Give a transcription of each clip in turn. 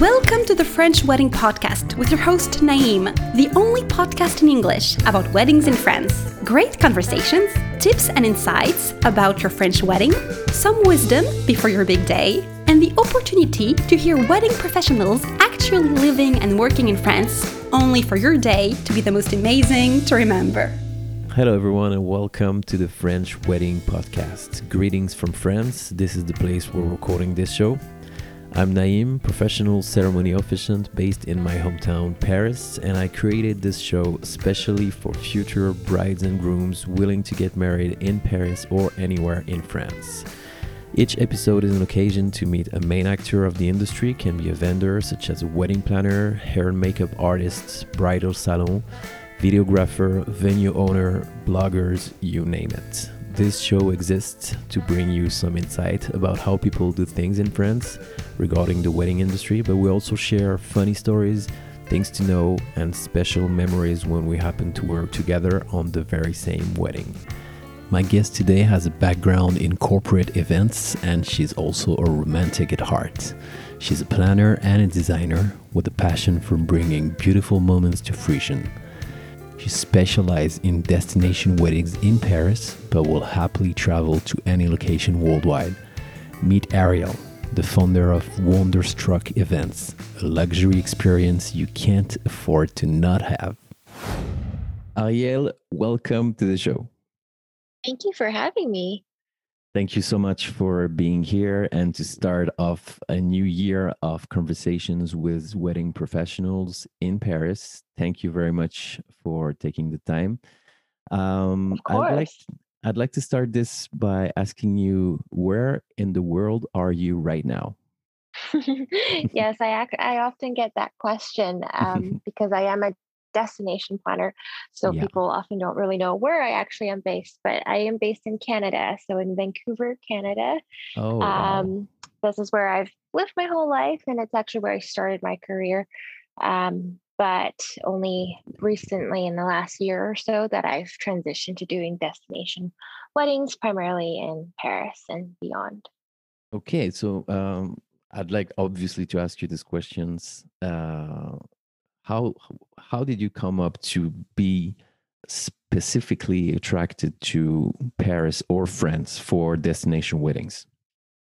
Welcome to the French Wedding Podcast with your host Naïm, the only podcast in English about weddings in France. Great conversations, tips and insights about your French wedding, some wisdom before your big day, and the opportunity to hear wedding professionals actually living and working in France, only for your day to be the most amazing to remember. Hello, everyone, and welcome to the French Wedding Podcast. Greetings from France. This is the place we're recording this show. I'm Naïm, professional ceremony officiant based in my hometown, Paris, and I created this show especially for future brides and grooms willing to get married in Paris or anywhere in France. Each episode is an occasion to meet a main actor of the industry, can be a vendor such as a wedding planner, hair and makeup artist, bridal salon, videographer, venue owner, bloggers, you name it. This show exists to bring you some insight about how people do things in France regarding the wedding industry, but we also share funny stories, things to know, and special memories when we happen to work together on the very same wedding. My guest today has a background in corporate events and she's also a romantic at heart. She's a planner and a designer with a passion for bringing beautiful moments to fruition. She specializes in destination weddings in Paris, but will happily travel to any location worldwide. Meet Ariel, the founder of Wonderstruck Events, a luxury experience you can't afford to not have. Ariel, welcome to the show. Thank you for having me. Thank you so much for being here and to start off a new year of conversations with wedding professionals in Paris. Thank you very much for taking the time. Um, I'd like I'd like to start this by asking you where in the world are you right now? yes, I I often get that question um, because I am a destination planner. So yeah. people often don't really know where I actually am based, but I am based in Canada. So in Vancouver, Canada. Oh, wow. um, this is where I've lived my whole life, and it's actually where I started my career. Um, but only recently in the last year or so that I've transitioned to doing destination weddings, primarily in Paris and beyond. Okay, so um, I'd like obviously to ask you these questions uh, how how did you come up to be specifically attracted to Paris or France for destination weddings?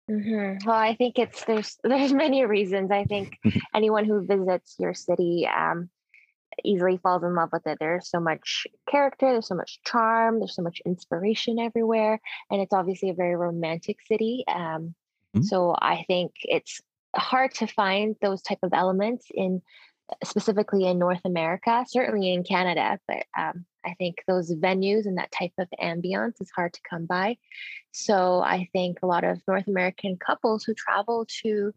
Mm-hmm. Well, I think it's there's there's many reasons. I think anyone who visits your city um, easily falls in love with it. There's so much character, there's so much charm, there's so much inspiration everywhere, and it's obviously a very romantic city. Um, mm-hmm. So I think it's hard to find those type of elements in specifically in North America, certainly in Canada, but um, I think those venues and that type of ambiance is hard to come by. So I think a lot of North American couples who travel to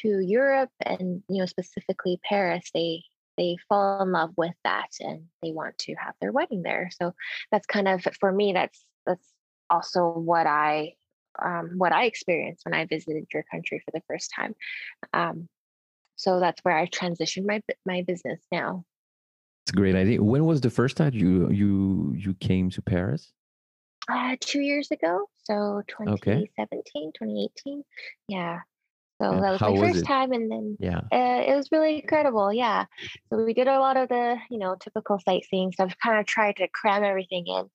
to Europe and you know specifically Paris, they they fall in love with that and they want to have their wedding there. So that's kind of for me. That's that's also what I um, what I experienced when I visited your country for the first time. Um, so that's where I transitioned my my business now. It's a great idea. When was the first time you you you came to Paris? Uh, two years ago. So 2017, okay. 2018. Yeah. So and that was my first time, and then yeah, uh, it was really incredible. Yeah, so we did a lot of the you know typical sightseeing stuff. Kind of tried to cram everything in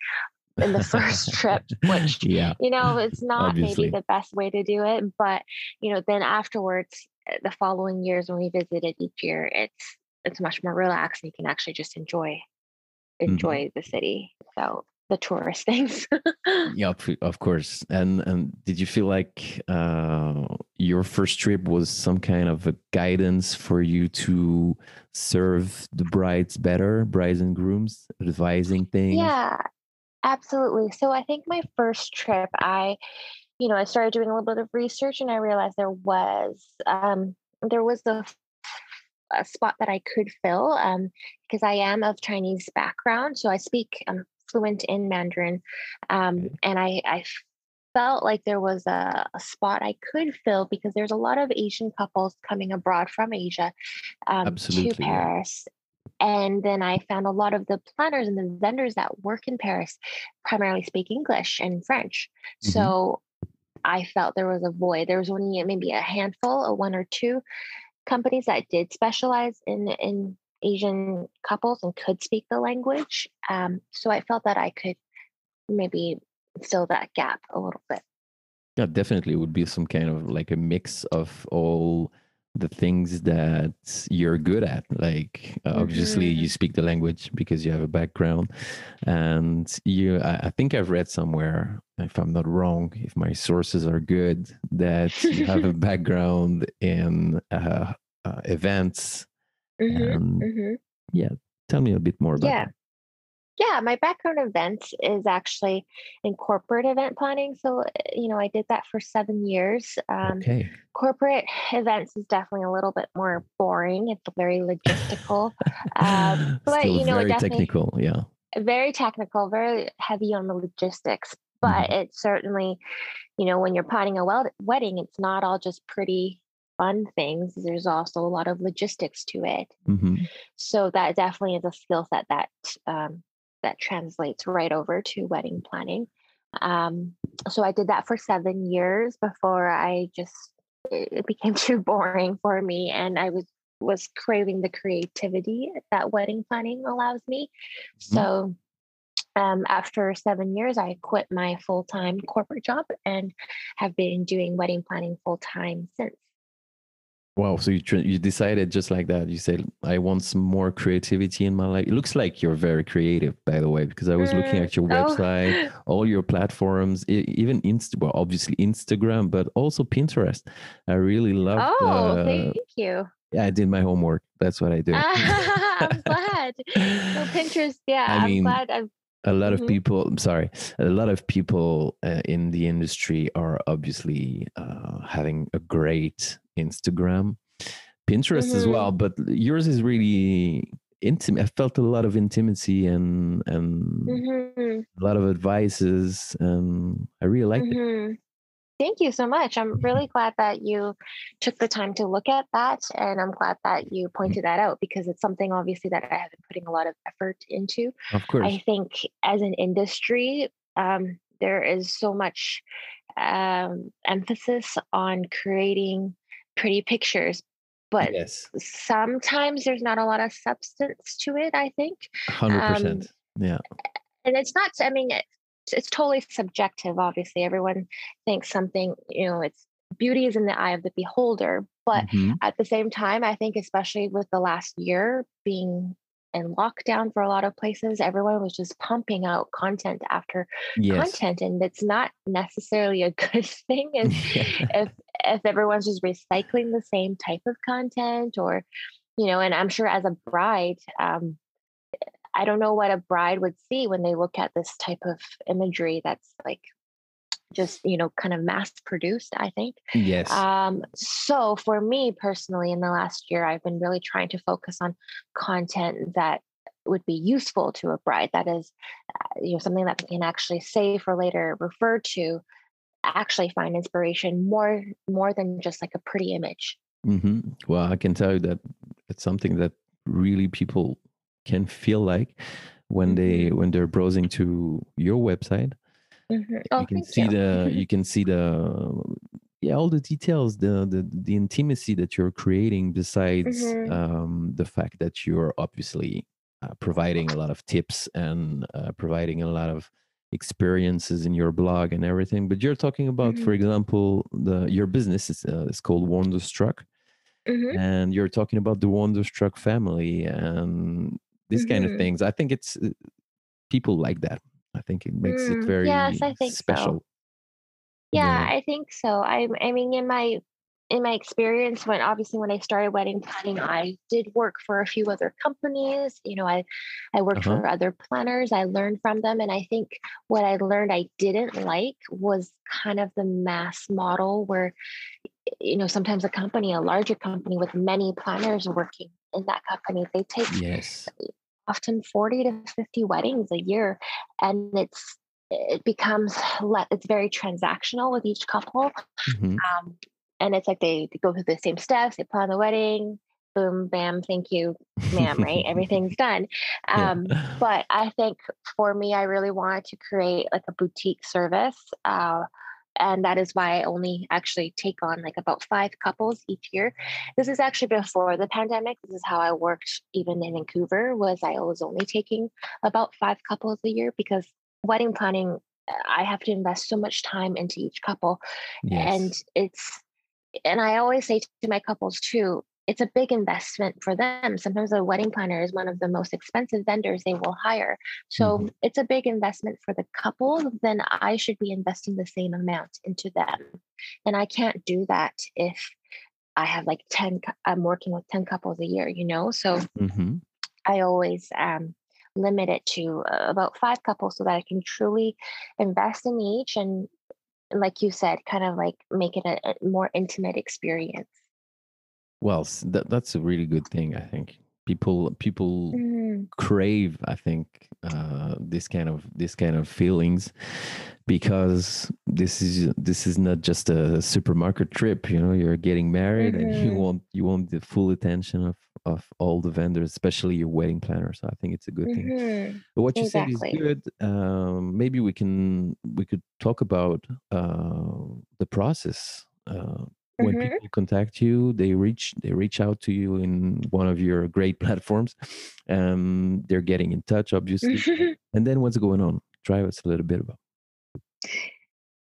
in the first trip, which yeah, you know, it's not Obviously. maybe the best way to do it. But you know, then afterwards, the following years when we visited each year, it's it's much more relaxed and you can actually just enjoy mm-hmm. enjoy mm-hmm. the city. So the tourist things. yeah, of course. And and did you feel like uh, your first trip was some kind of a guidance for you to serve the brides better, brides and grooms, advising things? Yeah, absolutely. So I think my first trip, I you know, I started doing a little bit of research and I realized there was um, there was a, a spot that I could fill um, because I am of Chinese background, so I speak um, fluent in Mandarin, um, and I, I felt like there was a, a, spot I could fill because there's a lot of Asian couples coming abroad from Asia um, to Paris. And then I found a lot of the planners and the vendors that work in Paris primarily speak English and French. Mm-hmm. So I felt there was a void. There was only maybe a handful, a one or two. companies that did specialize in in Asian couples and could speak the language. Um, so I felt that I could maybe fill that gap a little bit. Yeah, definitely it would be some kind of like a mix of all the things that you're good at. Like uh, obviously you Mm-hmm. speak the language because you have a background, and you. I, I think I've read somewhere, if I'm not wrong, if my sources are good, that you have a background in uh, uh, events. Mhm, And mhm. tell me a bit more about Yeah. Yeah, my background events is actually in corporate event planning. So, uh, you know, I did that for seven years. Um, Okay. corporate events is definitely a little bit more boring. It's very logistical, um, but Still you know, very definitely technical. Yeah. very technical, very heavy on the logistics. But it's certainly, you know, when you're planning a wed- wedding, it's not all just pretty fun things. There's also a lot of logistics to it. hmm So that definitely is a skill set that um, that translates right over to wedding planning. Um, so I did that for seven years before I just it became too boring for me, and I was was craving the creativity that wedding planning allows me. So um, after seven years, I quit my full time corporate job and have been doing wedding planning full time since. Wow. So you tr- you decided just like that. You said, I want some more creativity in my life. It looks like you're very creative, by the way, because I was looking Mm, at your oh. website, all your platforms, even Insta, well, obviously Instagram, but also Pinterest. I really love. Oh, the- thank you. yeah, I did my homework. That's what I do. I'm glad. So Pinterest, yeah, I I'm mean, glad. I've, a lot of Mhm. people i'm sorry a lot of people uh, in the industry are obviously uh, having a great instagram pinterest as Mhm. well but yours is really intimate i felt a lot of intimacy and and Mhm, a lot of advices and i really liked it mhm. Thank you so much. I'm really glad that you took the time to look at that. And I'm glad that you pointed that out because it's something obviously that I have been putting a lot of effort into. of course I think as an industry, um, there is so much um, emphasis on creating pretty pictures, but yes sometimes there's not a lot of substance to it, I think. 100% yeah and it's not i mean it's, it's totally subjective obviously everyone thinks something you know it's beauty is in the eye of the beholder but Mhm. at the same time i think especially with the last year being in lockdown for a lot of places everyone was just pumping out content after yes. content and it's not necessarily a good thing if if if everyone's just recycling the same type of content or you know and i'm sure as a bride um i don't know what a bride would see when they look at this type of imagery that's like just you know kind of mass produced i think yes um, so for me personally, in the last year, I've been really trying to focus on content that would be useful to a bride. That is, uh, you know, something that they can actually save for later refer to. Actually, find inspiration more more than just like a pretty image. hmm Well, I can tell you that it's something that really people can feel like when they when they're browsing to your website. Mhm. Oh, you can see you. the you can see the yeah all the details the the, the intimacy that you're creating besides Mhm. um, the fact that you're obviously uh, providing a lot of tips and uh, providing a lot of experiences in your blog and everything but you're talking about for Mhm. example the your business is uh, it's called wonderstruck Mhm. and you're talking about the wonderstruck family and these kind of Mhm. things i think it's uh, people like that i think it makes it Mm, very yes, I think so. special Yeah, Yeah. I think so. I I mean in my in my experience when obviously when I started wedding planning, I did work for a few other companies. You know, I I worked Uh-huh. for other planners. I learned from them and I think what I learned I didn't like was kind of the mass model where you know, sometimes a company, a larger company with many planners working in that company, they take yes often 40 to 50 weddings a year and it's it becomes it's very transactional with each couple Mhm. um, and it's like they, they go through the same steps they plan the wedding boom bam thank you ma'am right everything's done Yeah. um, but i think for me i really wanted to create like a boutique service uh, and that is why I only actually take on like about five couples each year. This is actually before the pandemic. This is how I worked even in Vancouver. Was I was only taking about five couples a year because wedding planning, I have to invest so much time into each couple, yes. and it's and I always say to my couples too, it's a big investment for them. Sometimes a wedding planner is one of the most expensive vendors they will hire. So mm-hmm. it's a big investment for the couple. Then I should be investing the same amount into them. And I can't do that if I have like 10, I'm working with 10 couples a year, you know? So mm-hmm. I always um, limit it to uh, about five couples so that I can truly invest in each and like you said, kind of like make it a, a more intimate experience. Well, that, that's a really good thing. I think people people mm. crave. I think uh, this kind of this kind of feelings because this is this is not just a supermarket trip. You know, you're getting married mm-hmm. and you mm-hmm. want you want the full attention of of all the vendors, especially your wedding planner. So I think it's a good mm-hmm. thing. But what you said is good. Um, maybe we can we could talk about uh, the process. Uh, when mm-hmm. people contact you they reach they reach out to you in one of your great platforms um they're getting in touch obviously and then what's going on try us a little bit about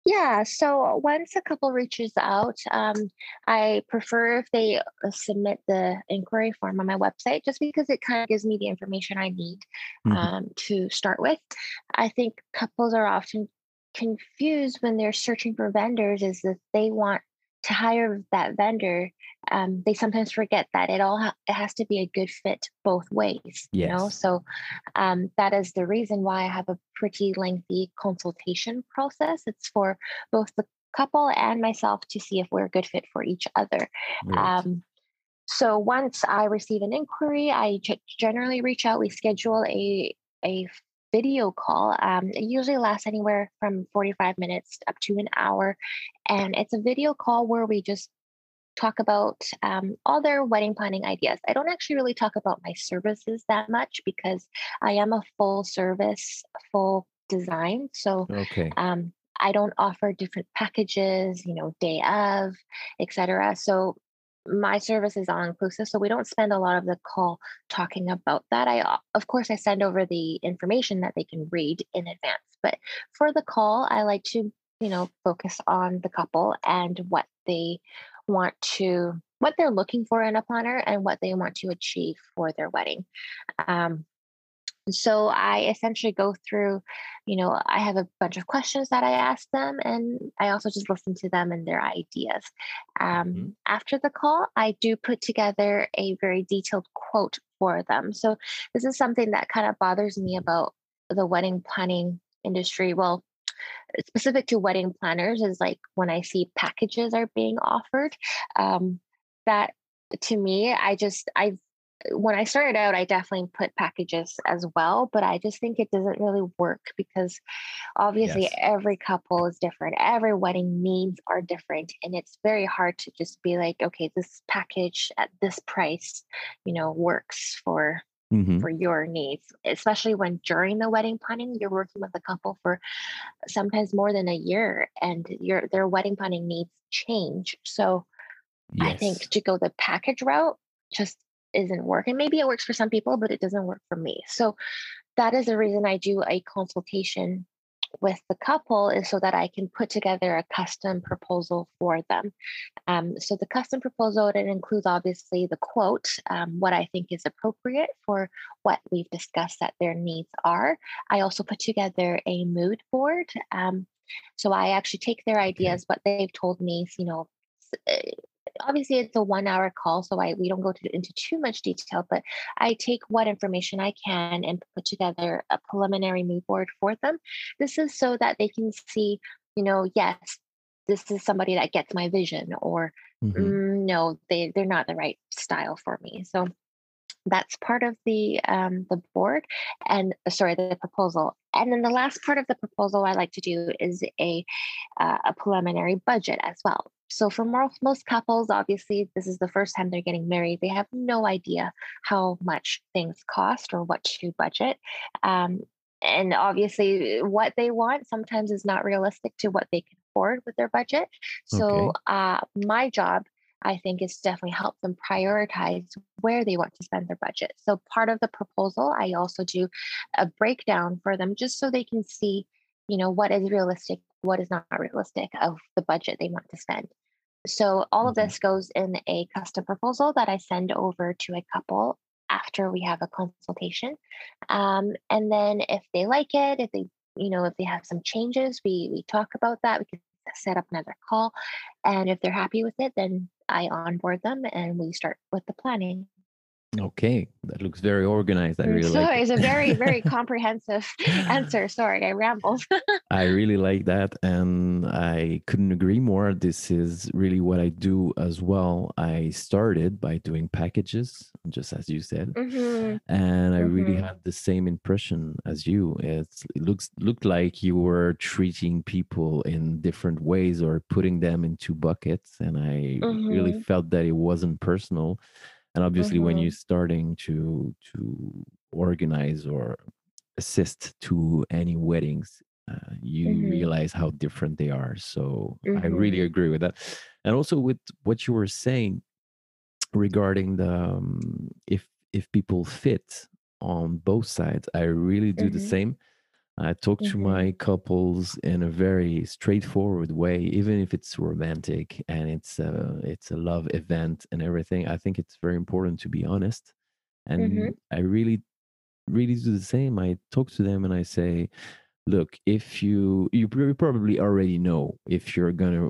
yeah so once a couple reaches out um, i prefer if they uh, submit the inquiry form on my website just because it kind of gives me the information i need mm-hmm. um, to start with i think couples are often confused when they're searching for vendors is that they want to hire that vendor, um, they sometimes forget that it all ha- it has to be a good fit both ways. Yes. You know, so um, that is the reason why I have a pretty lengthy consultation process. It's for both the couple and myself to see if we're a good fit for each other. Right. Um, so once I receive an inquiry, I generally reach out. We schedule a a video call. Um, it usually lasts anywhere from 45 minutes up to an hour. And it's a video call where we just talk about um, all their wedding planning ideas. I don't actually really talk about my services that much because I am a full service, full design. So okay. um, I don't offer different packages, you know, day of, etc. So my service is all inclusive so we don't spend a lot of the call talking about that. I uh, of course i send over the information that they can read in advance but for the call i like to you know focus on the couple and what they want to what they're looking for in a planner and what they want to achieve for their wedding. Um, so I essentially go through, you know, I have a bunch of questions that I ask them, and I also just listen to them and their ideas. Um, mm-hmm. After the call, I do put together a very detailed quote for them. So this is something that kind of bothers me about the wedding planning industry. Well, specific to wedding planners is like when I see packages are being offered. Um, that to me, I just I've when I started out, I definitely put packages as well, but I just think it doesn't really work because obviously yes. every couple is different. Every wedding needs are different. And it's very hard to just be like, okay, this package at this price, you know, works for Mm-hmm. for your needs, especially when during the wedding planning, you're working with a couple for sometimes more than a year and your their wedding planning needs change. So yes. I think to go the package route just isn't working. Maybe it works for some people, but it doesn't work for me. So that is the reason I do a consultation with the couple is so that I can put together a custom proposal for them. Um, so the custom proposal it includes obviously the quote, um, what I think is appropriate for what we've discussed that their needs are. I also put together a mood board. Um, so I actually take their ideas, what they've told me, you know, eh, obviously it's a one hour call so i we don't go to, into too much detail but i take what information i can and put together a preliminary mood board for them. This is so that they can see you know yes this is somebody that gets my vision or mm-hmm. mm, no they they're not the right style for me. So that's part of the um, the board and uh, sorry the proposal. And then the last part of the proposal i like to do is a uh, a preliminary budget as well so for most, most couples, obviously, this is the first time they're getting married. They have no idea how much things cost or what to budget. Um, and obviously, what they want sometimes is not realistic to what they can afford with their budget. So uh, my job I think is definitely help them prioritize where they want to spend their budget. So part of the proposal, I also do a breakdown for them just so they can see, you know, what is realistic, what is not realistic of the budget they want to spend. So all of Mhm. this goes in a custom proposal that I send over to a couple after we have a consultation. Um, and then if they like it, if they, you know, if they have some changes, we we talk about that. We can set up another call. And if they're happy with it, then I onboard them and we start with the planning. Okay, that looks very organized. I really so like it. it's a very, very comprehensive answer. Sorry, I rambled. I really like that, and I couldn't agree more. This is really what I do as well. I started by doing packages, just as you said, Mhm, and I really Mhm. had the same impression as you. It's, it looks looked like you were treating people in different ways or putting them in two buckets, and I really Mhm. felt that it wasn't personal. And obviously, when Mhm. you're starting to to organize or assist to any weddings, uh, you Mhm. realize how different they are. So I really Mhm. agree with that, and also with what you were saying regarding the um, if if people fit on both sides. I really do the Mhm. same. I talk to my couples in a very straightforward way, even if it's romantic and it's a it's a love event and everything. I think it's very important to be honest, and Mhm. I really really do the same. I talk to them and I say, look, if you you probably already know if you're gonna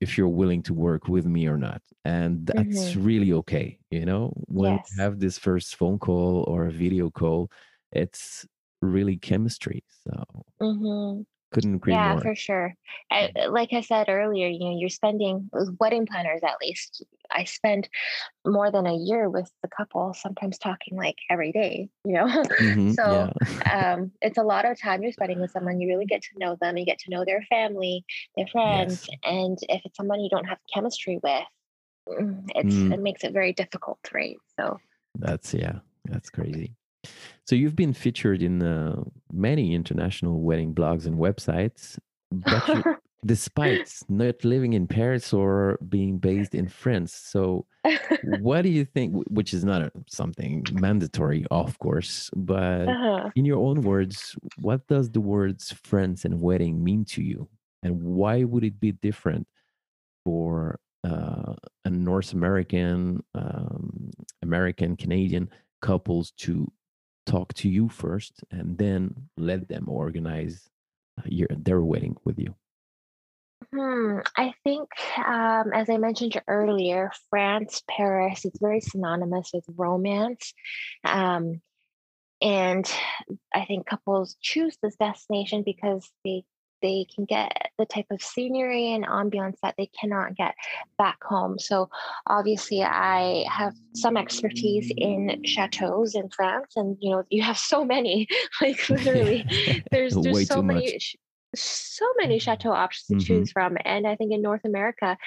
if you're willing to work with me or not, and that's really okay. You know, when Yes. we have this first phone call or a video call, it's really chemistry. So Mhm. couldn't agree Yeah, more. for sure. I, like I said earlier, you know, you're spending with wedding planners at least. I spend more than a year with the couple, sometimes talking like every day, you know. Mhm, so yeah. um, it's a lot of time you're spending with someone. You really get to know them. You get to know their family, their friends, Yes. and if it's someone you don't have chemistry with, mm, it's Mm. it makes it very difficult, right? So That's yeah, that's crazy. So you've been featured in uh, many international wedding blogs and websites, but you, despite not living in Paris or being based in France. So what do you think? Which is not a, something mandatory, of course, but uh-huh. in your own words, what does the words France and wedding mean to you, and why would it be different for uh, a North American, um, American, Canadian couples to talk to you first and then let them organize uh, your, their wedding with you? Hmm, I think, um, as I mentioned earlier, France, Paris, it's very synonymous with romance. Um, and I think couples choose this destination because they they can get the type of scenery and ambiance that they cannot get back home. So obviously I have some expertise in chateaus in France and you know you have so many like literally there's there's so many much. so many chateau options to Mhm. choose from and I think in North America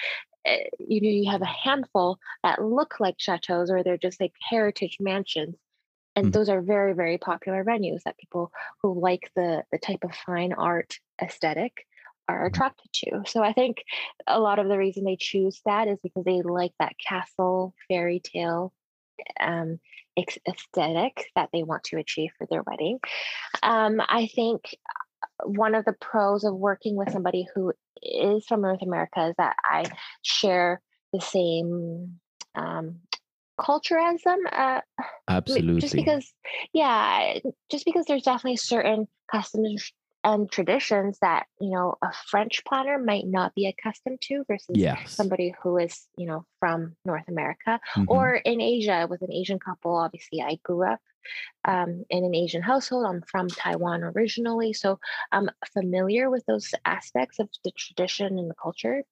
eh, you know you have a handful that look like chateaus or they're just like heritage mansions and Mhm. those are very very popular venues that people who like the the type of fine art aesthetic are attracted to. So i think a lot of the reason they choose that is because they like that castle fairy tale um aesthetic that they want to achieve for their wedding. Um i think one of the pros of working with somebody who is from north america is that i share the same um culture as them uh, Absolutely. just because yeah just because there's definitely certain customs and traditions that you know a french planner might not be accustomed to versus yes. somebody who is you know from north america Mhm. or in asia with an asian couple obviously i grew up um, in an asian household i'm from taiwan originally so i'm familiar with those aspects of the tradition and the culture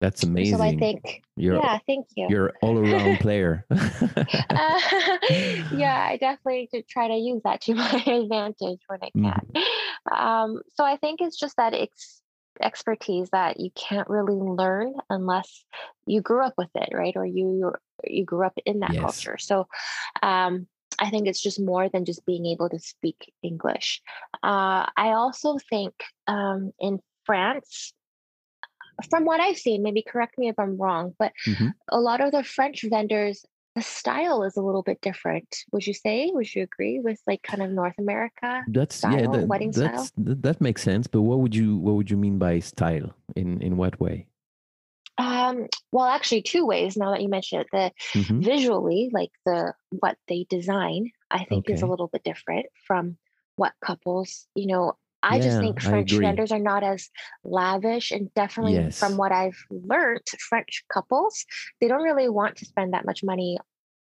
That's amazing. so i think you're yeah thank you you're all around player. uh, yeah, I definitely try to use that to my advantage when I can. Um, so I think it's just that ex- expertise that you can't really learn unless you grew up with it, right? Or you you grew up in that Yes. culture. So um, I think it's just more than just being able to speak English. Uh, I also think um, in France, from what I've seen, maybe correct me if I'm wrong, but Mhm. a lot of the French vendors, the style is a little bit different. Would you say? Would you agree with like kind of North America? That's yeah, style, that, wedding style? that's that, that makes sense. But what would you what would you mean by style? In in what way? Um, well, actually, two ways. Now that you mention it, the Mhm. visually, like the what they design, I think is a little bit different from what couples. You know, I just think French vendors are not as lavish, and definitely Yes. from what I've learned, French couples they don't really want to spend that much money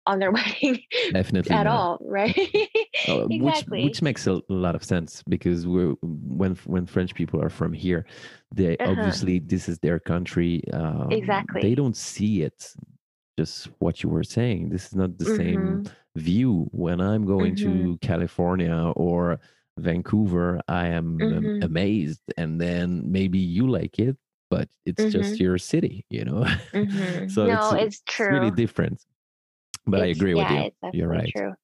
on their wedding Definitely at not. all, right? Uh, exactly. Which which makes a lot of sense because we're when when French people are from here, they Uh-huh. obviously this is their country. Um, Exactly. They don't see it. Just what you were saying. This is not the same Mhm. view. When I'm going to Mhm. California or Vancouver, I am Mhm. amazed, and then maybe you like it, but it's just your city, you know. Mhm. so no, it's, it's, true. It's really different. But I It's- agree with you. You're right. True.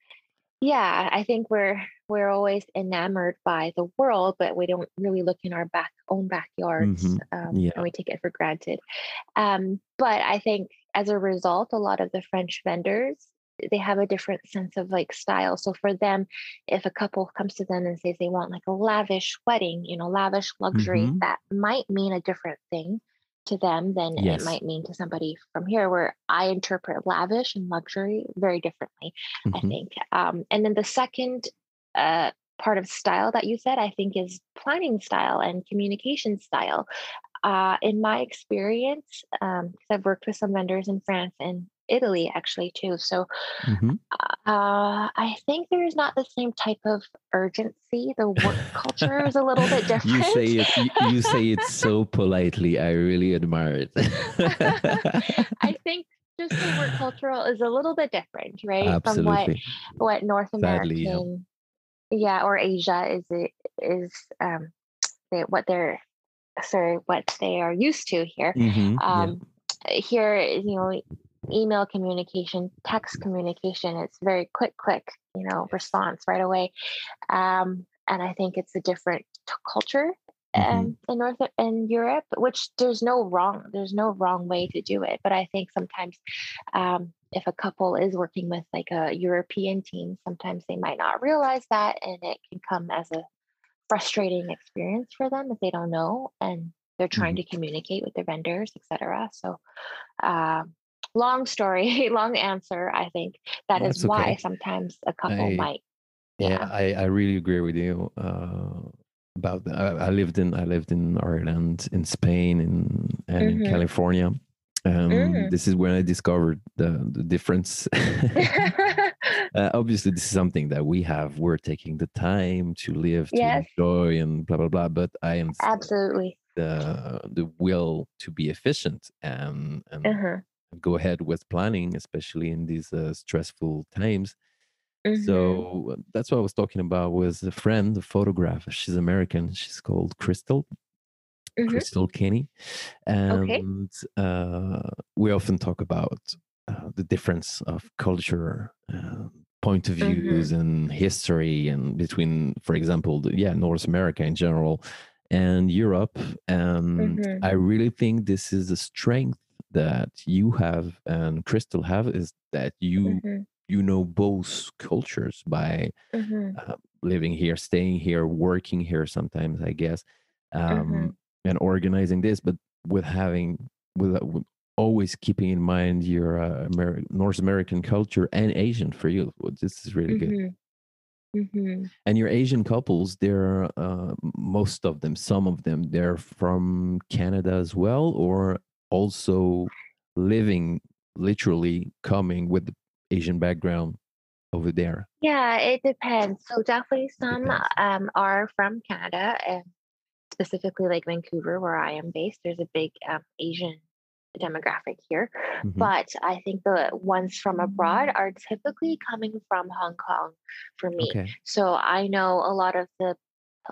Yeah, I think we're we're always enamored by the world, but we don't really look in our back own backyards, Mhm. um, Yeah. and we take it for granted. Um, but I think as a result, a lot of the French vendors they have a different sense of like style. So for them, if a couple comes to them and says they want like a lavish wedding, you know, lavish luxury, Mhm. that might mean a different thing to them than Yes. it might mean to somebody from here where I interpret lavish and luxury very differently, I Mhm. think. Um, and then the second uh, part of style that you said, I think, is planning style and communication style. Uh, in my experience, um, 'cause I've worked with some vendors in France and Italy actually too. So Mhm. uh, I think there is not the same type of urgency. The work culture is a little bit different. You say it. You, you say it so politely. I really admire it. I think just the work cultural is a little bit different, right? From what Absolutely. what North Sadly, yeah. American, yeah, or Asia is it is um they, what they're sorry what they are used to here. Mhm, yeah. Um, here, you know, email communication, text communication, it's very quick, quick, you know, response right away. Um, and I think it's a different t- culture um, in North in Europe, which there's no wrong, there's no wrong way to do it. But I think sometimes um, if a couple is working with like a European team, sometimes they might not realize that, and it can come as a frustrating experience for them if they don't know and they're trying Mm-hmm. to communicate with their vendors, etc. So, um, long story, long answer. I think that is That's why okay. sometimes a couple I- might. yeah, Yeah. I, I really agree with you uh, about that. I, I lived in I lived in Ireland, in Spain, in, and in Mhm. California. Um, Mm. This is when I discovered the the difference. uh, obviously, this is something that we have. We're taking the time to live, to Yes. enjoy, and blah blah blah. But I am Absolutely. the the will to be efficient and and Uh-huh. Go ahead with planning, especially in these uh, stressful times. Mhm. So that's what I was talking about with a friend, a photographer. She's American. She's called Crystal, Mhm. Crystal Kenny. And uh, we often talk about uh, the difference of culture, uh, point of Mm-hmm. views, and history, and between, for example, the, yeah, North America in general and Europe. And Mhm. I really think this is a strength that you have and Crystal have is that you Mhm. you know both cultures by Mhm. uh, living here, staying here, working here sometimes, I guess, um, Mhm. and organizing this, but with having, with, uh, with always keeping in mind your uh, Ameri- North American culture and Asian for you. Well, This is really good. Mhm. Mhm. And your Asian couples, they're uh, most of them, some of them, they're from Canada as well, or also living, literally coming with the Asian background over there. Yeah, it depends. So definitely some um, are from Canada and specifically like Vancouver, where I am based. There's a big um, Asian demographic here. Mhm. But I think the ones from abroad are typically coming from Hong Kong for me. Okay. So I know a lot of the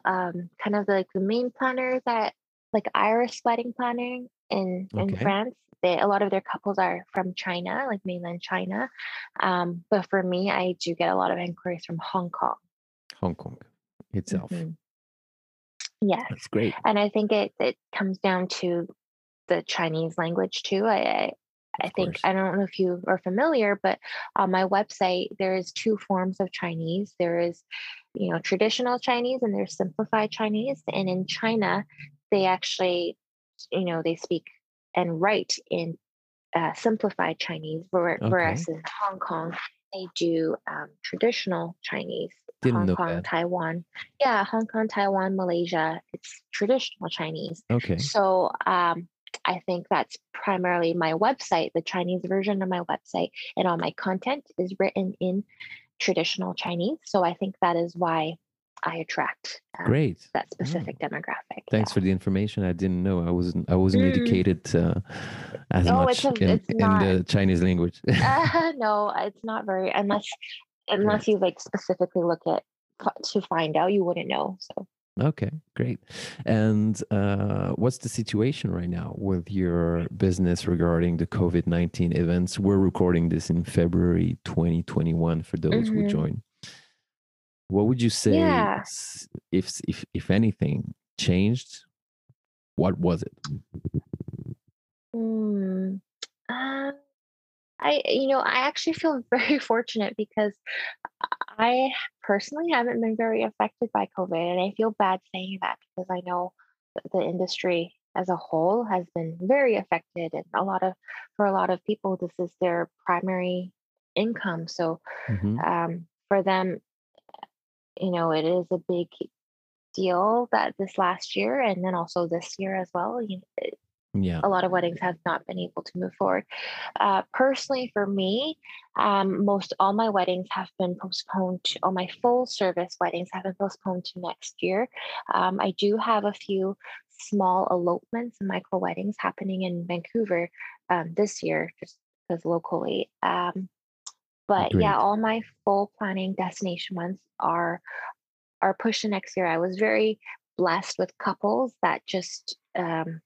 um, kind of like the main planners that like Iris wedding planning in in Okay. France. They, a lot of their couples are from China, like mainland China. Um, but for me, I do get a lot of inquiries from Hong Kong. Hong Kong itself. Mhm. Yes. That's great. And I think it, it comes down to the Chinese language too. I, I I think. I don't know if you are familiar, but on my website there is two forms of Chinese. There is, you know, traditional Chinese and there's simplified Chinese. And in China, they actually, you know, they speak and write in uh, simplified Chinese, where- whereas in Hong Kong they do um, traditional Chinese. Didn't Hong Kong, that. Taiwan, yeah, Hong Kong, Taiwan, Malaysia, it's traditional Chinese. Okay. So um, I think that's primarily my website, the Chinese version of my website, and all my content is written in traditional Chinese. So I think that is why I attract um, Great. that specific demographic. Thanks for the information. I didn't know. I wasn't. I wasn't Mm. educated uh, as Oh, much it's a- in, it's in not- the Chinese language. Uh, no, it's not very unless unless you like specifically look at to find out, you wouldn't know. So okay, great. And uh, what's the situation right now with your business regarding the COVID nineteen events? We're recording this in February 2021. For those who Mhm. join, what would you say Yeah. if if if anything changed? What was it? Hmm. Uh, I, you know, I actually feel very fortunate because I personally haven't been very affected by COVID, and I feel bad saying that because I know the industry as a whole has been very affected, and a lot of for a lot of people, this is their primary income. So, Mhm. um, for them, you know, it is a big deal that this last year, and then also this year as well. You know, Yeah. a lot of weddings have not been able to move forward. Uh, personally, for me, um, most all my weddings have been postponed. To, all my full service weddings have been postponed to next year. Um, I do have a few small elopements and micro weddings happening in Vancouver um, this year, just because locally. Um, but Great. yeah, all my full planning destination months are are pushed to next year. I was very blessed with couples that just um,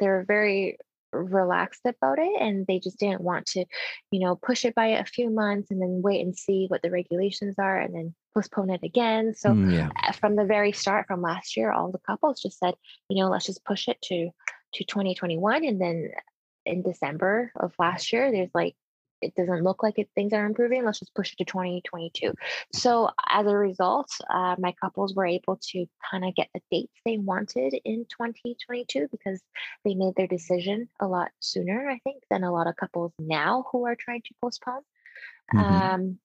they're very relaxed about it and they just didn't want to you know push it by a few months and then wait and see what the regulations are and then postpone it again so Mm, yeah. uh, from the very start from last year all the couples just said you know let's just push it to to 2021 and then in december of last year there's like it doesn't look like it, things are improving let's just push it to 2022 so as a result uh, my couples were able to kind of get the dates they wanted in 2022 because they made their decision a lot sooner i think than a lot of couples now who are trying to postpone Mhm. um,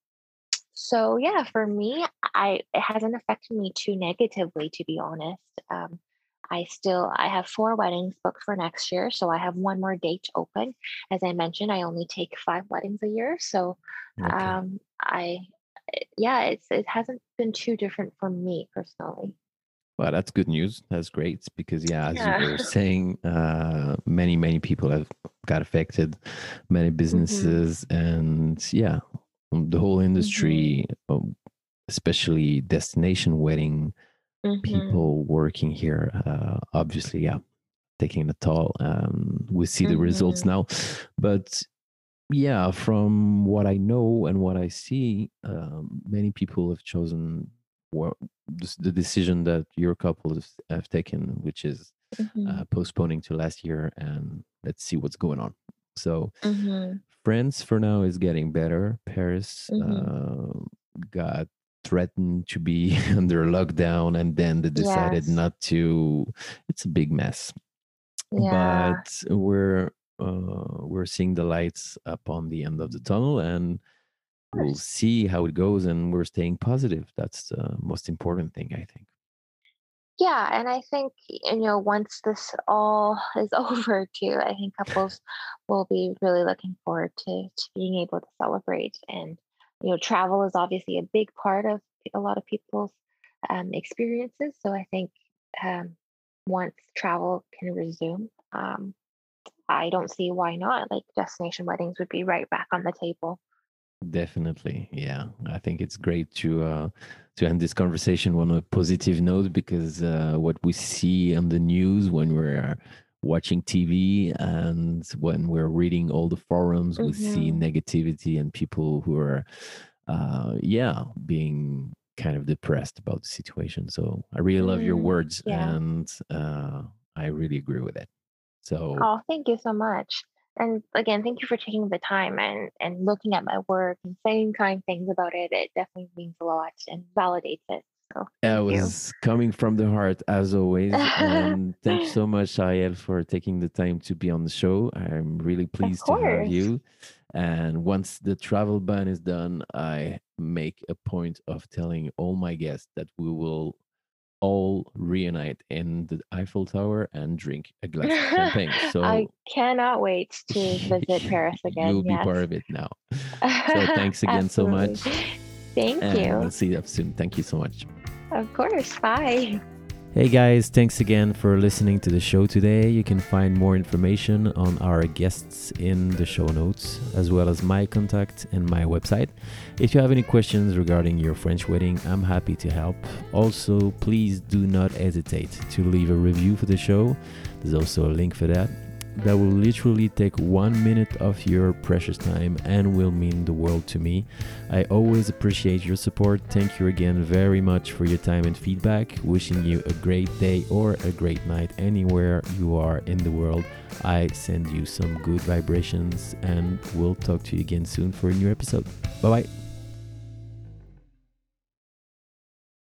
so yeah, for me, I it hasn't affected me too negatively, to be honest. Um, I still I have four weddings booked for next year, so I have one more date open. As I mentioned, I only take five weddings a year, so Okay. um, I yeah, it's it hasn't been too different for me personally. Well, that's good news. That's great because yeah, as Yeah. you were saying, uh, many many people have got affected, many businesses, and yeah, the whole industry, um, especially destination wedding Mhm. people working here, uh, obviously, yeah, taking a toll. Um, we see the results Mhm. now, but yeah, from what I know and what I see, um, many people have chosen what the decision that your couple has, have taken, which is Mhm. uh, postponing to last year, and let's see what's going on. So Mhm. France for now is getting better. Paris Mhm. uh, got threatened to be under lockdown, and then they decided Yes. not to. It's a big mess Yeah. but we're uh, we're seeing the lights up on the end of the tunnel and we'll see how it goes and we're staying positive that's the most important thing i think Yeah, and I think you know once this all is over too, I think couples will be really looking forward to to being able to celebrate. And you know, travel is obviously a big part of a lot of people's um, experiences. So I think um, once travel can resume, um, I don't see why not. Like destination weddings would be right back on the table. definitely yeah i think it's great to uh to end this conversation on a positive note because uh what we see on the news when we're watching tv and when we're reading all the forums we see Mhm. negativity and people who are uh yeah being kind of depressed about the situation so i really love your Mm, words yeah. and uh i really agree with it So Oh, thank you so much. And again, thank you for taking the time and and looking at my work and saying kind things about it. It definitely means a lot and validates it. So that thank you. was coming from the heart as always. And thanks so much, Ariel, for taking the time to be on the show. I'm really pleased to have you. And once the travel ban is done, I make a point of telling all my guests that we will all reunite in the Eiffel Tower and drink a glass of champagne. So I cannot wait to visit Paris again. You'll be yes. part of it now. So thanks again so much. Thank And you. we'll see you up soon. Thank you so much. Of course. Bye. Hey guys, thanks again for listening to the show today. You can find more information on our guests in the show notes, as well as my contact and my website. If you have any questions regarding your French wedding, I'm happy to help. Also, please do not hesitate to leave a review for the show. There's also a link for that. That will literally take one minute of your precious time and will mean the world to me. I always appreciate your support. Thank you again very much for your time and feedback. Wishing you a great day or a great night anywhere you are in the world. I send you some good vibrations and we'll talk to you again soon for a new episode. Bye bye.